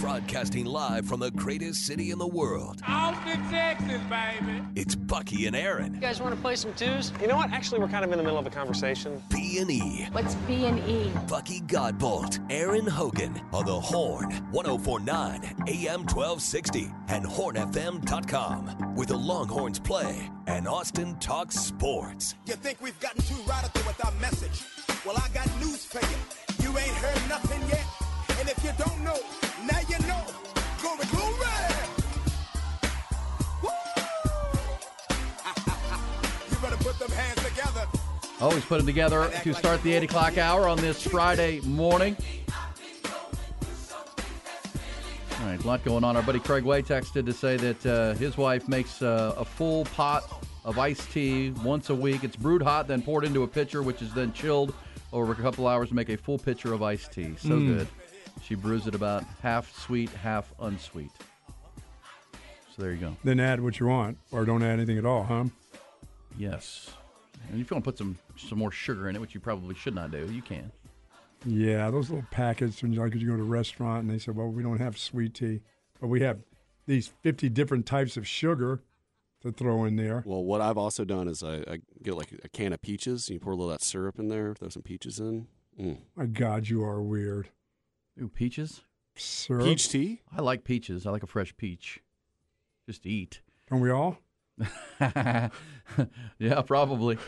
Broadcasting live from the greatest city in the world. Austin, Texas, baby. It's Bucky and Erin. You guys want to play some twos? You know what? Actually, we're kind of in the middle of a conversation. B and E. What's B and E? Bucky Godbolt, Erin Hogan on the Horn, 1049 AM 1260 and hornfm.com with the Longhorns play and Austin talks sports. You think we've gotten too radical with our message? Well, I got news for you. You ain't heard nothing yet. And if you don't know, now you know. Glory, glory! Woo! you better put them hands together. Always put them together to start the 8 o'clock hour on this Friday morning. All right, a lot going on. Our buddy Craig Way texted to say that uh, his wife makes uh, a full pot of iced tea once a week. It's brewed hot, then poured into a pitcher, which is then chilled over a couple hours to make a full pitcher of iced tea. So good. She brews it about half sweet, half unsweet. So there you go. Then add what you want, or don't add anything at all, huh? Yes. And if you want to put some some more sugar in it, which you probably should not do, you can. Yeah, those little packets when you like you go to a restaurant and they say, "Well, we don't have sweet tea, but we have these fifty different types of sugar to throw in there." Well, what I've also done is I, I get like a can of peaches. And you pour a little of that syrup in there, throw some peaches in. Mm. My God, you are weird. Ooh, peaches. Syrup? Peach tea? I like peaches. I like a fresh peach. Just to eat. Don't we all? yeah, probably.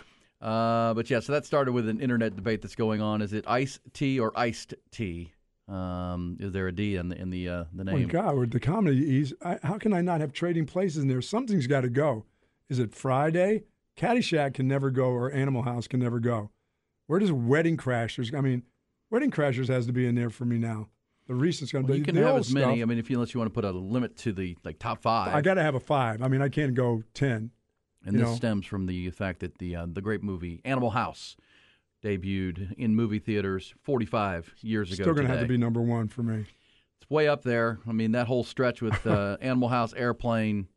Uh, but yeah, so that started with an internet debate that's going on. Is it iced tea or iced tea? Um, is there a D in the in the uh, the Oh name? God, with the comedies, I, how can I not have trading places in there? Something's got to go. Is it Friday? Caddyshack can never go, or Animal House can never go. Where does Wedding Crashers? I mean, Wedding Crashers has to be in there for me now. The recent stuff. Well, the, you can the have as many. stuff, I mean, if you unless you want to put a limit to the like top five. I got to have a five. I mean, I can't go ten. and this know. stems from the fact that the uh, the great movie Animal House debuted in movie theaters 45 years ago. Still going to have to be number one for me. It's way up there. I mean, that whole stretch with uh, Animal House, Airplane,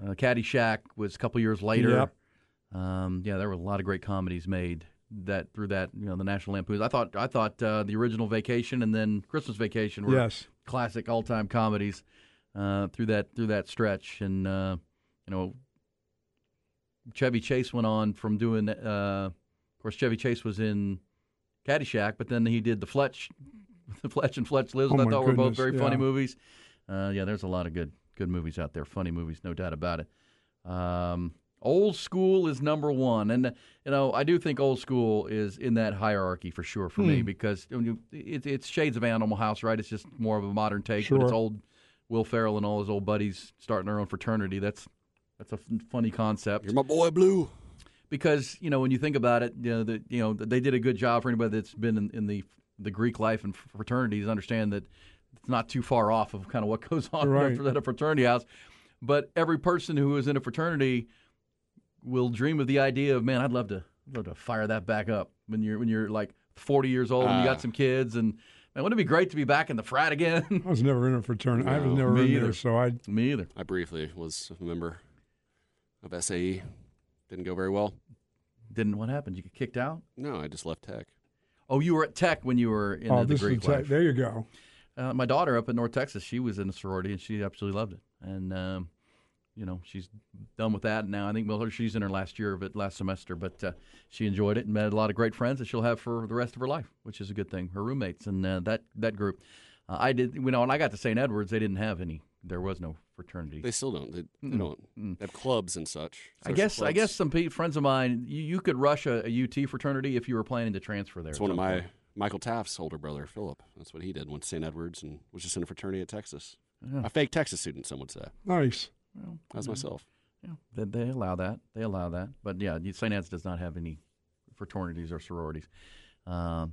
uh, Caddyshack was a couple years later. Yep. Um, yeah, there were a lot of great comedies made that through that. You know, the National Lampoons. I thought I thought uh, the original Vacation and then Christmas Vacation were Yes. classic all time comedies uh, through that through that stretch. And uh, you know, Chevy Chase went on from doing. Uh, of course, Chevy Chase was in Caddyshack, but then he did the Fletch, the Fletch and Fletch Lives. Oh, I thought were both goodness, very funny movies. Uh, yeah, there's a lot of good good movies out there, funny movies, no doubt about it. Um, old school is number one, and you know I do think old school is in that hierarchy for sure for me Hmm. because when you, it, it's shades of Animal House, right? It's just more of a modern take, but it's old Will Ferrell and all his old buddies starting their own fraternity. That's that's a f- funny concept You're my boy, Blue. because you know when you think about it, you know that you know they did a good job for anybody that's been in, in the the Greek life and fraternities. Understand that it's not too far off of kind of what goes on Right. at a fraternity house. But every person who is in a fraternity will dream of the idea of man, I'd love to love to fire that back up when you're when you're like 40 years old and you Ah. got some kids and man, wouldn't it be great to be back in the frat again? I was never in a fraternity. I was never me in either. there, so I Me either. I briefly was a member of SAE. Didn't go very well. Didn't what happened? You get kicked out? No, I just left tech. Oh, you were at Tech when you were in oh, the, the this is Greek te- life. there you go. Uh, my daughter up in North Texas, she was in a sorority and she absolutely loved it. And um, you know, she's done with that now. I think well, she's in her last year of it, last semester, but uh, she enjoyed it and met a lot of great friends that she'll have for the rest of her life, which is a good thing. Her roommates and uh, that that group. Uh, I did, you know, when I got to St. Edwards, they didn't have any. There was no fraternity. They still don't. They, they don't. They have clubs and such. I social guess I guess some pe- friends of mine, you, you could rush a, a UT fraternity if you were planning to transfer there. It's one of my point. Michael Taft's older brother, Philip. That's what he did. Went to St. Edwards and was just in a fraternity at Texas. Yeah. A fake Texas student, some would say. Nice. Well, yeah. myself. Yeah, they, they allow that. They allow that. But yeah, St. Ed's does not have any fraternities or sororities. Uh,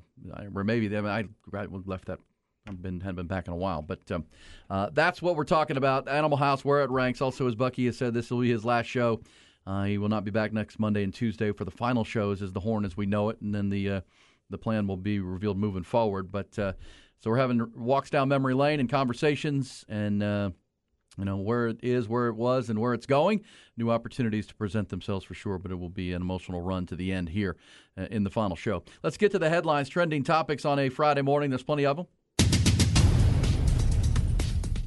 or maybe they, I, I left that. I've been hadn't been back in a while, but um, uh, that's what we're talking about. Animal House, where it ranks. Also, as Bucky has said, this will be his last show. Uh, he will not be back next Monday and Tuesday for the final shows as the Horn as we know it, and then the uh, the plan will be revealed moving forward. But uh, so we're having walks down memory lane and conversations, and uh, you know where it is, where it was, and where it's going. New opportunities to present themselves for sure, but it will be an emotional run to the end here uh, in the final show. Let's get to the headlines, trending topics on a Friday morning. There's plenty of them.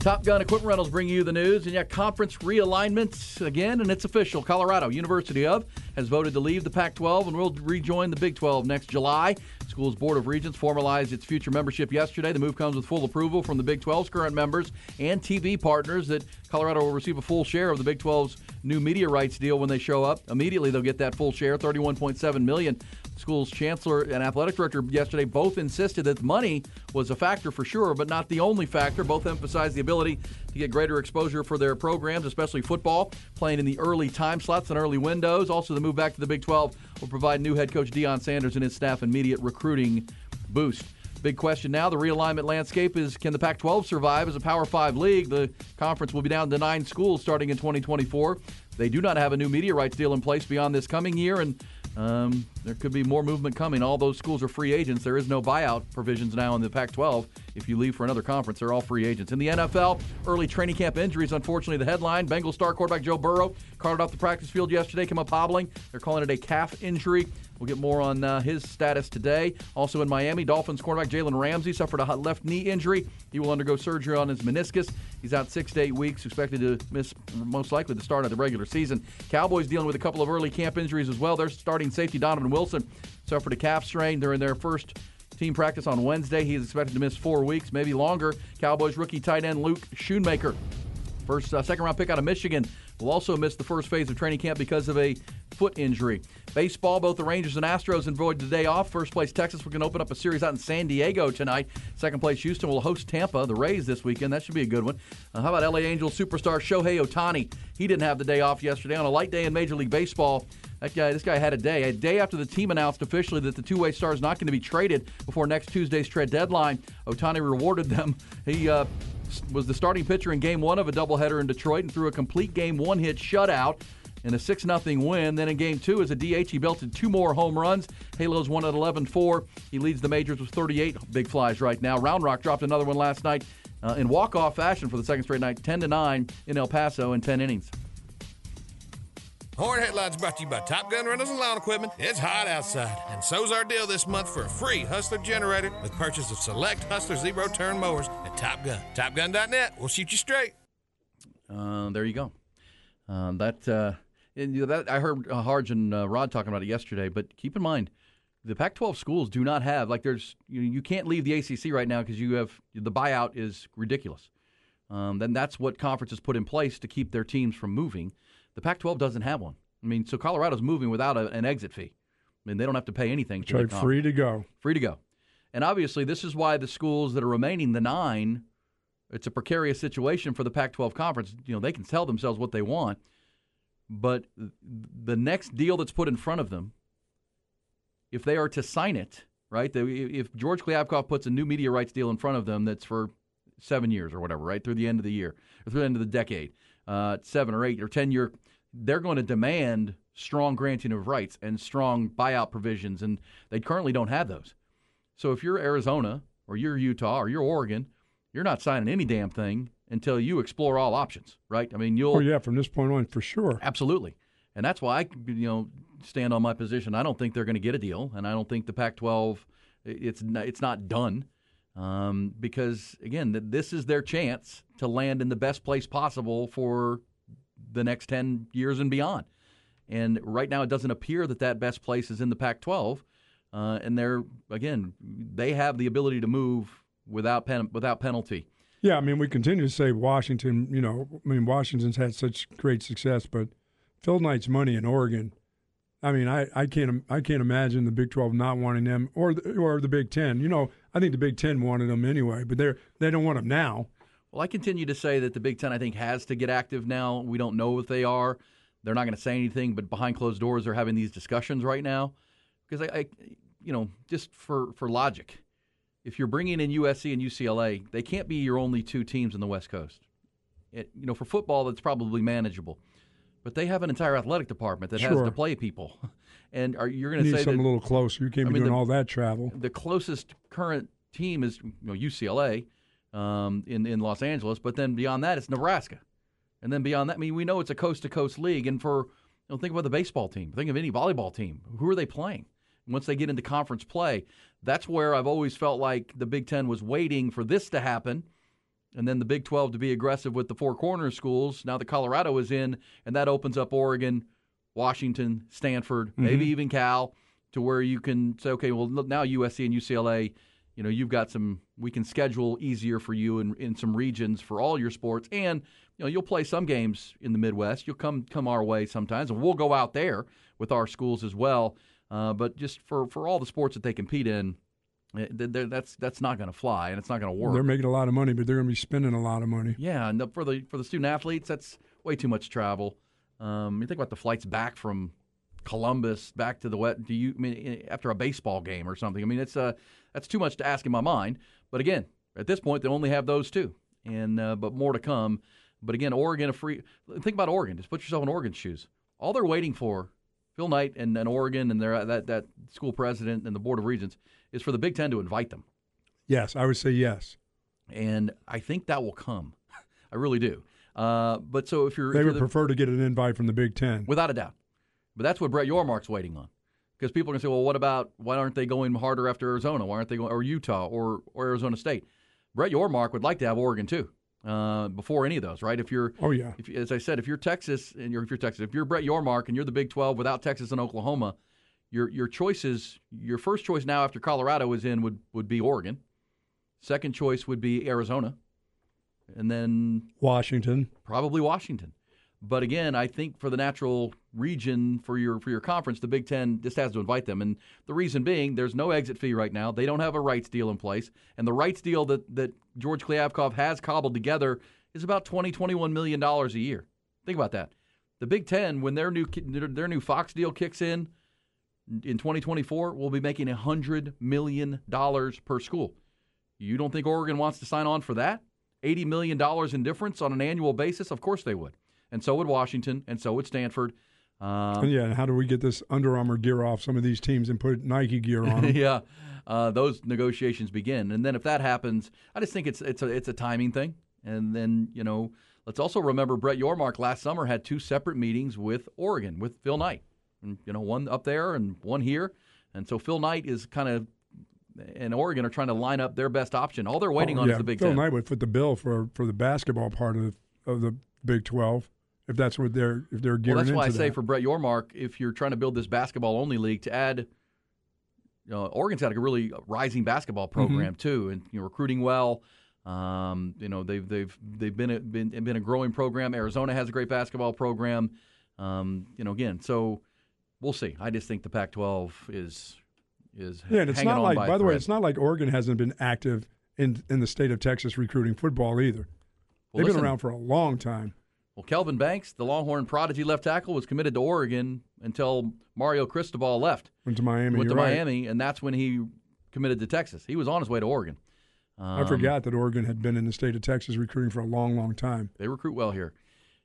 Top Gun Equipment Rentals bring you the news. And yeah, conference realignments again, and it's official. Colorado University of has voted to leave the Pac 12 and will rejoin the Big 12 next July. School's Board of Regents formalized its future membership yesterday. The move comes with full approval from the Big 12's current members and TV partners that Colorado will receive a full share of the Big 12's new media rights deal when they show up. Immediately they'll get that full share, 31.7 million school's chancellor and athletic director yesterday both insisted that money was a factor for sure, but not the only factor. Both emphasized the ability to get greater exposure for their programs, especially football, playing in the early time slots and early windows. Also, the move back to the Big 12 will provide new head coach Deion Sanders and his staff immediate recruiting boost. Big question now the realignment landscape is can the Pac 12 survive as a Power 5 league? The conference will be down to nine schools starting in 2024. They do not have a new media rights deal in place beyond this coming year, and um, there could be more movement coming. All those schools are free agents. There is no buyout provisions now in the Pac 12. If you leave for another conference, they're all free agents. In the NFL, early training camp injuries, unfortunately, the headline Bengals star quarterback Joe Burrow carted off the practice field yesterday, came up hobbling. They're calling it a calf injury. We'll get more on uh, his status today. Also in Miami, Dolphins cornerback Jalen Ramsey suffered a left knee injury. He will undergo surgery on his meniscus. He's out six to eight weeks, expected to miss most likely the start of the regular season. Cowboys dealing with a couple of early camp injuries as well. Their starting safety Donovan Wilson suffered a calf strain during their first team practice on Wednesday. He is expected to miss four weeks, maybe longer. Cowboys rookie tight end Luke Schoonmaker, first uh, second round pick out of Michigan, will also miss the first phase of training camp because of a foot injury. Baseball, both the Rangers and Astros enjoyed the day off. First place Texas, we're going to open up a series out in San Diego tonight. Second place Houston will host Tampa, the Rays, this weekend. That should be a good one. Uh, how about LA Angels superstar Shohei Ohtani? He didn't have the day off yesterday on a light day in Major League Baseball. That guy, this guy had a day. A day after the team announced officially that the two-way star is not going to be traded before next Tuesday's trade deadline, Ohtani rewarded them. He uh, was the starting pitcher in Game One of a doubleheader in Detroit and threw a complete game one-hit shutout in a 6 0 win. Then in game two, as a DH, he belted two more home runs. Halos won at 11 4. He leads the majors with 38 big flies right now. Round Rock dropped another one last night uh, in walk off fashion for the second straight night, 10 9 in El Paso in 10 innings. Horn Headlines brought to you by Top Gun Rentals and Lawn Equipment. It's hot outside, and so's our deal this month for a free Hustler generator with purchase of select Hustler zero turn mowers at Top Gun. TopGun.net. We'll shoot you straight. Uh, there you go. Uh, that, uh, and, you know, that I heard uh, Harge and uh, Rod talking about it yesterday. But keep in mind, the Pac-12 schools do not have like there's you, you can't leave the ACC right now because you have the buyout is ridiculous. Um, then that's what conferences put in place to keep their teams from moving. The Pac 12 doesn't have one. I mean, so Colorado's moving without a, an exit fee. I mean, they don't have to pay anything. That's right, free to go. Free to go. And obviously, this is why the schools that are remaining, the nine, it's a precarious situation for the Pac 12 conference. You know, they can tell themselves what they want, but the next deal that's put in front of them, if they are to sign it, right, if George Kliavkoff puts a new media rights deal in front of them that's for seven years or whatever, right, through the end of the year, or through the end of the decade, uh, seven or eight or ten year, they're going to demand strong granting of rights and strong buyout provisions, and they currently don't have those. So if you're Arizona or you're Utah or you're Oregon, you're not signing any damn thing until you explore all options, right? I mean, you'll. Oh yeah, from this point on, for sure. Absolutely, and that's why I, you know, stand on my position. I don't think they're going to get a deal, and I don't think the Pac-12 it's it's not done um, because again, this is their chance to land in the best place possible for the next 10 years and beyond. And right now, it doesn't appear that that best place is in the Pac 12. Uh, and they're, again, they have the ability to move without, pen, without penalty. Yeah, I mean, we continue to say Washington, you know, I mean, Washington's had such great success, but Phil Knight's money in Oregon. I mean, I, I can't I can't imagine the Big Twelve not wanting them or the, or the Big Ten. You know, I think the Big Ten wanted them anyway, but they're they don't want them now. Well, I continue to say that the Big Ten, I think, has to get active now. We don't know if they are. They're not going to say anything, but behind closed doors, they're having these discussions right now. Because I, I, you know, just for for logic, if you're bringing in USC and UCLA, they can't be your only two teams in the West Coast. It, you know, for football, that's probably manageable, but they have an entire athletic department that has to play people. And are you're going to need say something that a little closer. You can't I be mean, doing the- all that travel. the closest current team is you know, UCLA um, in in Los Angeles, but then beyond that, it's Nebraska, and then beyond that, I mean, we know it's a coast to coast league, and for you know, think about the baseball team, think of any volleyball team. Who are they playing? Once they get into conference play, that's where I've always felt like the Big Ten was waiting for this to happen, and then the Big Twelve to be aggressive with the four corner schools. Now that Colorado is in, and that opens up Oregon, Washington, Stanford, maybe even Cal, to where you can say, okay, well now USC and UCLA, you know, you've got some. We can schedule easier for you in, in some regions for all your sports, and you know, you'll play some games in the Midwest. You'll come come our way sometimes, and we'll go out there with our schools as well. Uh, but just for for all the sports that they compete in, eh, th- th- that's that's not going to fly, and it's not going to work. They're making a lot of money, but they're going to be spending a lot of money. Yeah, and the, for the for the student athletes, that's way too much travel. Um, you think about the flights back from Columbus back to the wet. Do you I mean eh, after a baseball game or something? I mean, it's uh that's too much to ask in my mind. But again, at this point, they only have those two, and uh, but more to come. But again, Oregon a free. Think about Oregon. Just put yourself in Oregon's shoes. All they're waiting for, Phil Knight and, and Oregon and their that that school president and the board of regents is for the Big Ten to invite them. Yes, I would say yes. and I think that will come. I really do. Uh, but so if you're, They if you're would the- prefer to get an invite from the Big Ten. without a doubt, but that's what Brett Yormark's waiting on, because people are going to say, well, what about why aren't they going harder after Arizona? Why aren't they going or Utah or or Arizona State? Brett Yormark would like to have Oregon too. Uh, before any of those, right? If you're, Oh, yeah. if, as I said, if you're Texas and you're if you're Texas, if you're Brett Yormark and you're the Big 12 without Texas and Oklahoma, your your choices, your first choice now after Colorado is in would would be Oregon. Second choice would be Arizona, and then Washington. probably Washington. But again, I think for the natural region for your for your conference, the Big Ten just has to invite them. And the reason being, there's no exit fee right now. They don't have a rights deal in place, and the rights deal that that George Kliavkoff has cobbled together is about 20, 21 million dollars a year. Think about that. The Big Ten, when their new their new Fox deal kicks in in 2024, will be making hundred million dollars per school. You don't think Oregon wants to sign on for that? $80 million in difference on an annual basis? Of course they would. And so would Washington, and so would Stanford. And yeah, and how do we get this Under Armour gear off some of these teams and put Nike gear on yeah, uh, those negotiations begin, and then if that happens, I just think it's it's a it's a timing thing. And then you know, let's also remember Brett Yormark last summer had two separate meetings with Oregon with Phil Knight, and you know one up there and one here, and so Phil Knight is kind of and Oregon are trying to line up their best option. All they're waiting Oh, on yeah, is the Big Phil Ten. Knight would foot the bill for for the basketball part of the, of the Big Twelve, if that's what they're if they're Well, gearing that's why I into say that. for Brett Yormark, if you're trying to build this basketball only league, to add, you know, Oregon's a really rising basketball program Mm-hmm. too, and you know, recruiting well. Um, you know, they've they've they've been a, been been a growing program. Arizona has a great basketball program. Um, you know, again, so we'll see. I just think the Pac-12 is is yeah, and it's not like by, by the way, it's not like Oregon hasn't been active in in the state of Texas recruiting football either. Well, They've listen, been around for a long time. Well, Kelvin Banks, the Longhorn prodigy left tackle, was committed to Oregon until Mario Cristobal left. Went to Miami. went to right. Miami, and that's when he committed to Texas. He was on his way to Oregon. I Um, forgot that Oregon had been in the state of Texas recruiting for a long, long time. They recruit well here,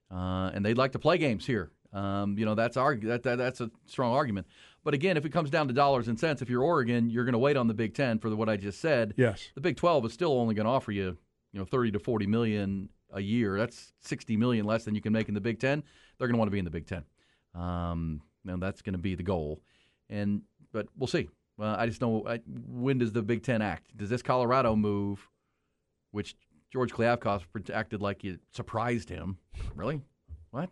uh, and they'd like to play games here. Um, you know, that's argu- that, that that's a strong argument. But again, if it comes down to dollars and cents, if you're Oregon, you're going to wait on the Big Ten for the, what I just said. Yes. The Big Twelve is still only going to offer you, you know, thirty to forty million a year. That's sixty million less than you can make in the Big Ten. They're going to want to be in the Big Ten. Um, and that's going to be the goal. And but we'll see. Uh, I just know I, when does the Big Ten act? Does this Colorado move, which George Kliavkoff acted like it surprised him? Really? What?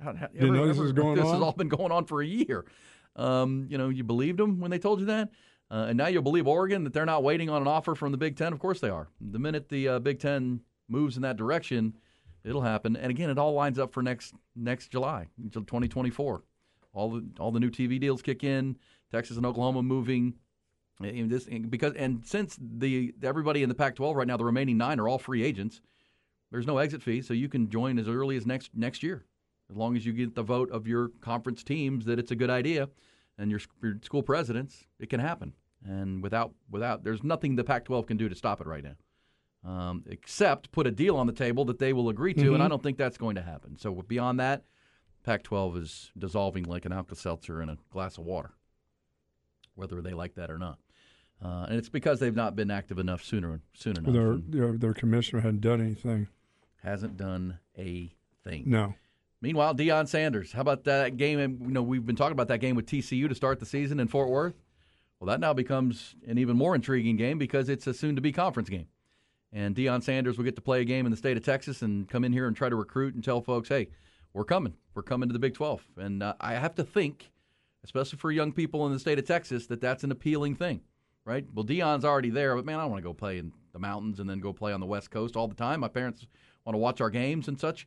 How, how, Didn't know this was going this on? has all been going on for a year. Um, you know, you believed them when they told you that, uh, and now you'll believe Oregon that they're not waiting on an offer from the Big Ten. Of course they are. The minute the uh, Big Ten moves in that direction, it'll happen. And again, it all lines up for next next July until 2024. All the all the new TV deals kick in. Texas and Oklahoma moving. In this because and since the everybody in the Pac-12 right now, the remaining nine are all free agents. There's no exit fee, so you can join as early as next next year, as long as you get the vote of your conference teams that it's a good idea, and your, your school presidents. It can happen. and without without there's nothing the Pac-12 can do to stop it right now, um, except put a deal on the table that they will agree to, and I don't think that's going to happen. So beyond that, Pac-12 is dissolving like an Alka-Seltzer in a glass of water, whether they like that or not. Uh, and it's because they've not been active enough sooner soon enough. Their, their their commissioner hadn't done anything. hasn't done a thing. No. Meanwhile, Deion Sanders, how about that game? You know, we've been talking about that game with TCU to start the season in Fort Worth. Well, that now becomes an even more intriguing game because it's a soon-to-be conference game, and Deion Sanders will get to play a game in the state of Texas and come in here and try to recruit and tell folks, "Hey, we're coming. We're coming to the Big 12." And uh, I have to think, especially for young people in the state of Texas, that that's an appealing thing, right? Well, Deion's already there, but man, I want to go play in the mountains and then go play on the West Coast all the time. My parents want to watch our games and such.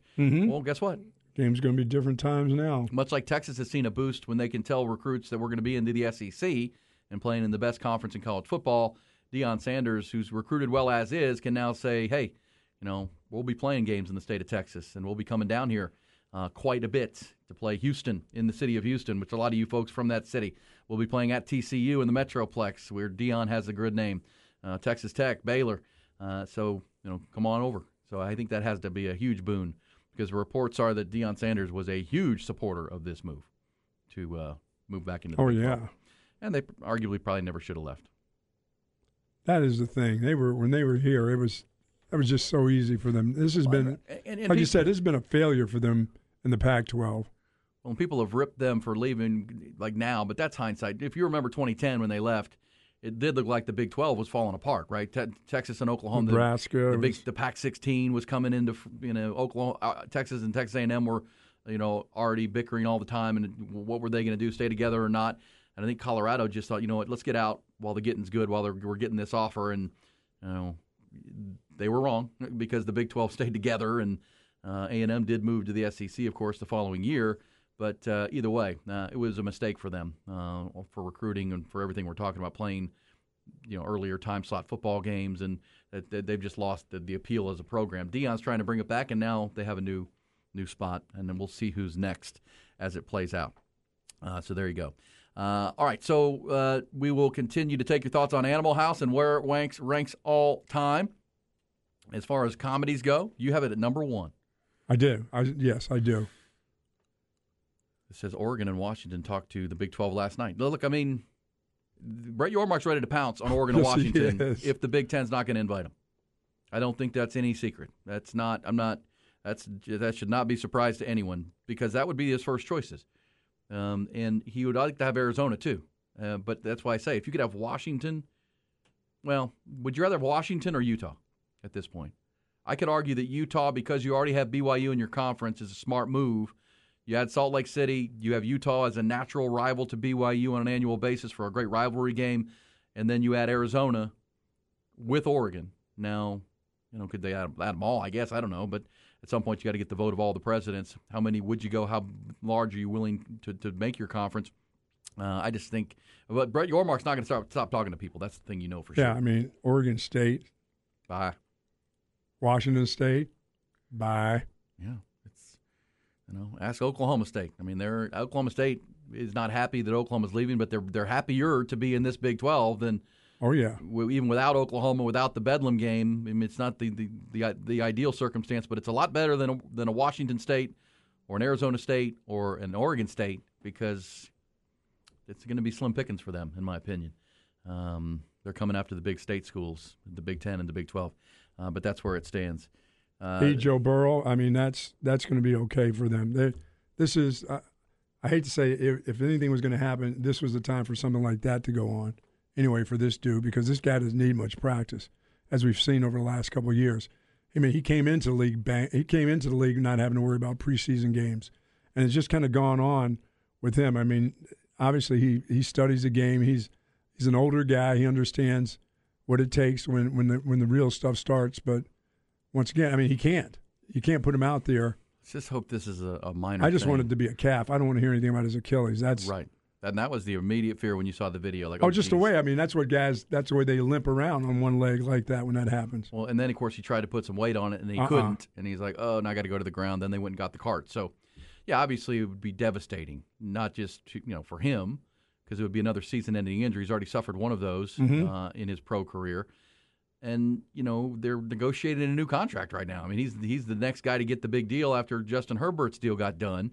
Well, guess what? Game's going to be different times now. much like Texas has seen a boost when they can tell recruits that we're going to be into the SEC and playing in the best conference in college football. Deion Sanders, who's recruited well as is, can now say, "Hey, you know, we'll be playing games in the state of Texas, and we'll be coming down here uh, quite a bit to play Houston in the city of Houston, which a lot of you folks from that city will be playing at TCU in the Metroplex, where Deion has a good name, uh, Texas Tech, Baylor. Uh, so you know, come on over. So I think that has to be a huge boon because the reports are that Deion Sanders was a huge supporter of this move to uh, move back into the Oh yeah, 12. and they arguably probably never should have left. That is the thing. They were when they were here. It was it was just so easy for them. This has been, And, and like you said, this has been a failure for them in the Pac-12. Well, people have ripped them for leaving like now, but that's hindsight. If you remember 2010 when they left, it did look like the Big 12 was falling apart, right? Te- Texas and Oklahoma, the- Nebraska the, big, was- the Pac-16 was coming into you know Oklahoma, uh, Texas, and Texas A&M were you know already bickering all the time, and what were they going to do, stay together or not? And I think Colorado just thought, you know what, let's get out while the getting's good, while we're getting this offer, and you know they were wrong because the Big 12 stayed together, and uh, A&M did move to the SEC, of course, the following year. But uh, either way, uh, it was a mistake for them uh, for recruiting and for everything we're talking about playing, you know, earlier time slot football games, and that, that they've just lost the, the appeal as a program. Deion's trying to bring it back, and now they have a new new spot, and then we'll see who's next as it plays out. Uh, so there you go. Uh, all right, so uh, we will continue to take your thoughts on Animal House and where it ranks ranks all time. As far as comedies go, you have it at number one. I do. I yes, I do. It says Oregon and Washington talked to the Big 12 last night. Look, I mean, Brett Yormark's ready to pounce on Oregon and Yes, Washington if the Big Ten's not going to invite him. I don't think that's any secret. That's not. I'm not. That's that should not be a surprise to anyone because that would be his first choices, um, and he would like to have Arizona too. Uh, but that's why I say if you could have Washington, well, would you rather have Washington or Utah at this point? I could argue that Utah, because you already have BYU in your conference, is a smart move. You add Salt Lake City, you have Utah as a natural rival to BYU on an annual basis for a great rivalry game, and then you add Arizona with Oregon. Now, you know, could they add, add them all? I guess I don't know, but at some point you got to get the vote of all the presidents. How many would you go? How large are you willing to, to make your conference? Uh, I just think, but Brett Yormark's not going to stop stop talking to people. That's the thing you know for Yeah, sure. Yeah, I mean Oregon State, Bye. Washington State, bye. Yeah, it's you know, ask Oklahoma State. I mean, they're Oklahoma State is not happy that Oklahoma's leaving, but they're they're happier to be in this Big Twelve than Oh yeah, even without Oklahoma, without the Bedlam game. I mean, it's not the the, the the ideal circumstance, but it's a lot better than a, than a Washington State or an Arizona State or an Oregon State because it's going to be slim pickings for them, in my opinion. Um, they're coming after the big state schools, the Big Ten and the Big Twelve, uh, but that's where it stands. Uh, beat Joe Burrow. I mean that's that's going to be okay for them. They, this is I, I hate to say if, if anything was going to happen, this was the time for something like that to go on. Anyway, for this dude because this guy doesn't need much practice, as we've seen over the last couple of years. I mean, he came into the league bang, he came into the league not having to worry about preseason games, and it's just kind of gone on with him. I mean, obviously he he studies the game. He's he's an older guy. He understands what it takes when when the when the real stuff starts. But once again, I mean, he can't. You can't put him out there. Let's just hope this is a, a minor. I just thing. wanted to be a calf. I don't want to hear anything about his Achilles. That's right, and that was the immediate fear when you saw the video. Like, Oh, just the way. I mean, that's what guys. That's the way they limp around on one leg like that when that happens. Well, and then of course he tried to put some weight on it and he Uh-uh. couldn't, and he's like, "Oh, now I got to go to the ground." Then they went and got the cart. So, yeah, obviously it would be devastating, not just to, you know for him because it would be another season-ending injury. He's already suffered one of those Mhm. uh, in his pro career, and you know they're negotiating a new contract right now. I mean, he's he's the next guy to get the big deal after Justin Herbert's deal got done.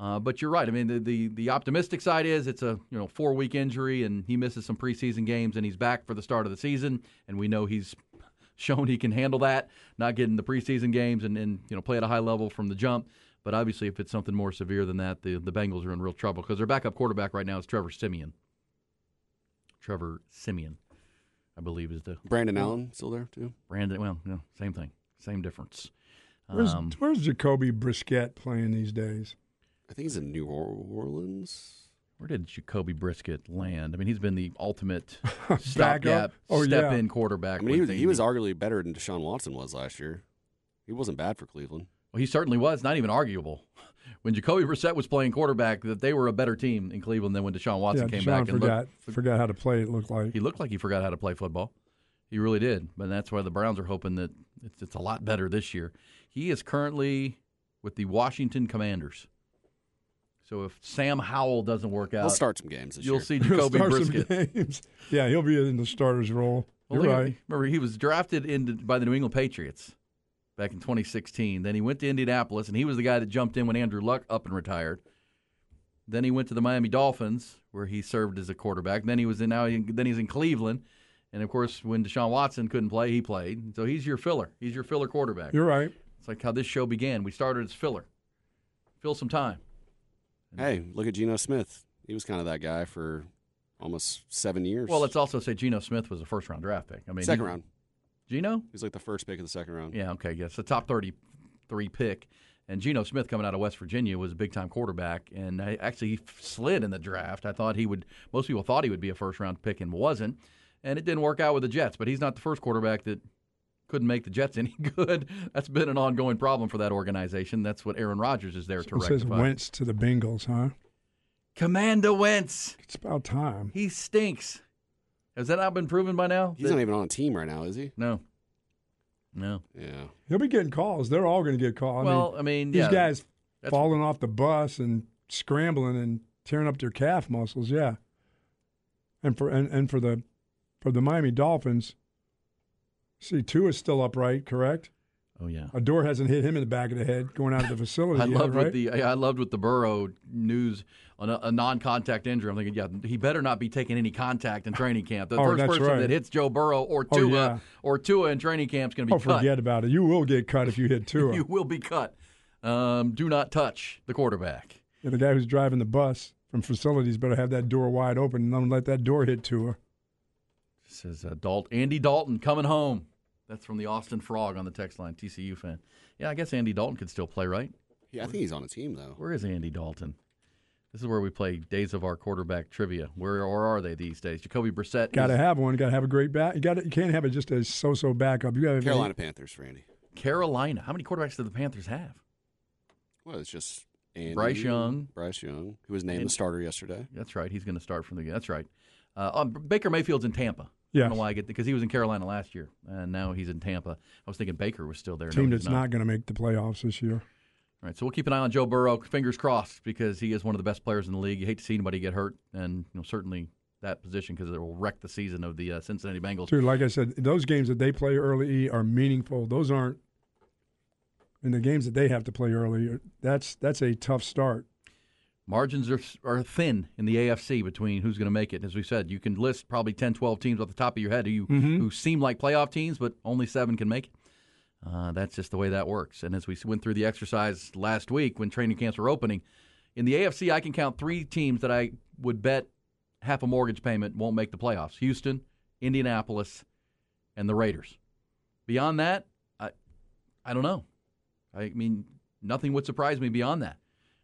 Uh, but you're right. I mean, the, the the optimistic side is it's a you know four week injury, and he misses some preseason games, and he's back for the start of the season, and we know he's shown he can handle that, not getting the preseason games, and, and you know play at a high level from the jump. But obviously, if it's something more severe than that, the the Bengals are in real trouble because their backup quarterback right now is Trevor Siemian. Trevor Siemian, I believe, is the Brandon Allen still there too. Brandon. Well, you know, same thing, same difference. Where's, Um, where's Jacoby Brissett playing these days? I think he's in New Orleans. Where did Jacoby Brissett land? I mean, he's been the ultimate stopgap, Oh, yeah. step-in quarterback. I mean, he was, he was arguably better than Deshaun Watson was last year. He wasn't bad for Cleveland. Well, he certainly was. Not even arguable. When Jacoby Brissett was playing quarterback, that they were a better team in Cleveland than when Deshaun Watson yeah, came Deshaun back and forgot looked. forgot how to play. It looked like He looked like he forgot how to play football. He really did. But that's why the Browns are hoping that it's, it's a lot better this year. He is currently with the Washington Commanders. So if Sam Howell doesn't work out, He'll start some games this you'll year. see He'll Jacoby start some Brissett. games. Yeah, he'll be in the starter's role. Well, You're look at- right. Remember, he was drafted in by the New England Patriots back in 2016. Then he went to Indianapolis, and he was the guy that jumped in when Andrew Luck up and retired. Then he went to the Miami Dolphins, where he served as a quarterback. Then he was in now. He, then he's in Cleveland, and of course, when Deshaun Watson couldn't play, he played. So he's your filler. He's your filler quarterback. You're right. It's like how this show began. We started as filler. Fill some time. Hey, look at Geno Smith. He was kind of that guy for almost seven years. Well, let's also say Geno Smith was a first round draft pick. I mean, second he- round. Geno. He's like the first pick of the second round. Yeah, okay, yes. The top 33 pick. And Geno Smith coming out of West Virginia was a big time quarterback. And I, actually, he slid in the draft. I thought he would, most people thought he would be a first round pick and wasn't. And it didn't work out with the Jets. But he's not the first quarterback that couldn't make the Jets any good. That's been an ongoing problem for that organization. That's what Aaron Rodgers is there to It says rectify. Wentz to the Bengals, huh? Commander Wentz. It's about time. He stinks. Has that not been proven by now? He's not even on a team right now, is he? No. No. Yeah. He'll be getting calls. They're all going to get calls. Well, I mean, these yeah, guys that's- falling off the bus and scrambling and tearing up their calf muscles. Yeah, and for and, and for the for the Miami Dolphins, see, two is still upright, correct? Oh yeah. A door hasn't hit him in the back of the head going out of the facility. I yet, loved right? with the I loved with the Burrow news on a, a non-contact injury. I'm thinking, yeah, he better not be taking any contact in training camp. The Oh, first person right. that hits Joe Burrow or Oh, Tua yeah. or Tua in training camp is going to be oh, cut. forget about it. You will get cut if you hit Tua. you will be cut. Um, do not touch the quarterback. Yeah, the guy who's driving the bus from facilities better have that door wide open and don't let that door hit Tua. Says uh, Dalt Andy Dalton coming home. That's from the Austin Frog on the text line. TCU fan. Yeah, I guess Andy Dalton could still play, right? Yeah, I think he's on a team though. Where is Andy Dalton? This is where we play days of our quarterback trivia. Where or are they these days? Jacoby Brissett. Got to have one. Got to have a great back. You got. You can't have it just a so-so backup. You got to Carolina Panthers, Randy. Carolina. How many quarterbacks do the Panthers have? Well, it's just Andy, Bryce Young. Bryce Young, who was named And- the starter yesterday. That's right. He's going to start from the. That's right. Uh, um, Baker Mayfield's in Tampa. I don't know why I get because he was in Carolina last year, and now he's in Tampa. I was thinking Baker was still there. No, team he's that's not, going to make the playoffs this year. All right, so we'll keep an eye on Joe Burrow. Fingers crossed because he is one of the best players in the league. You hate to see anybody get hurt, and you know certainly that position because it will wreck the season of the uh, Cincinnati Bengals. Dude, like I said, those games that they play early are meaningful. Those aren't. And the games that they have to play early, that's that's a tough start. Margins are, are thin in the AFC between who's going to make it. As we said, you can list probably 10, 12 teams off the top of your head who, Mhm. who seem like playoff teams, but only seven can make it. Uh, that's just the way that works. And as we went through the exercise last week when training camps were opening, in the AFC, I can count three teams that I would bet half a mortgage payment won't make the playoffs Houston, Indianapolis, and the Raiders. Beyond that, I, I don't know. I mean, nothing would surprise me beyond that.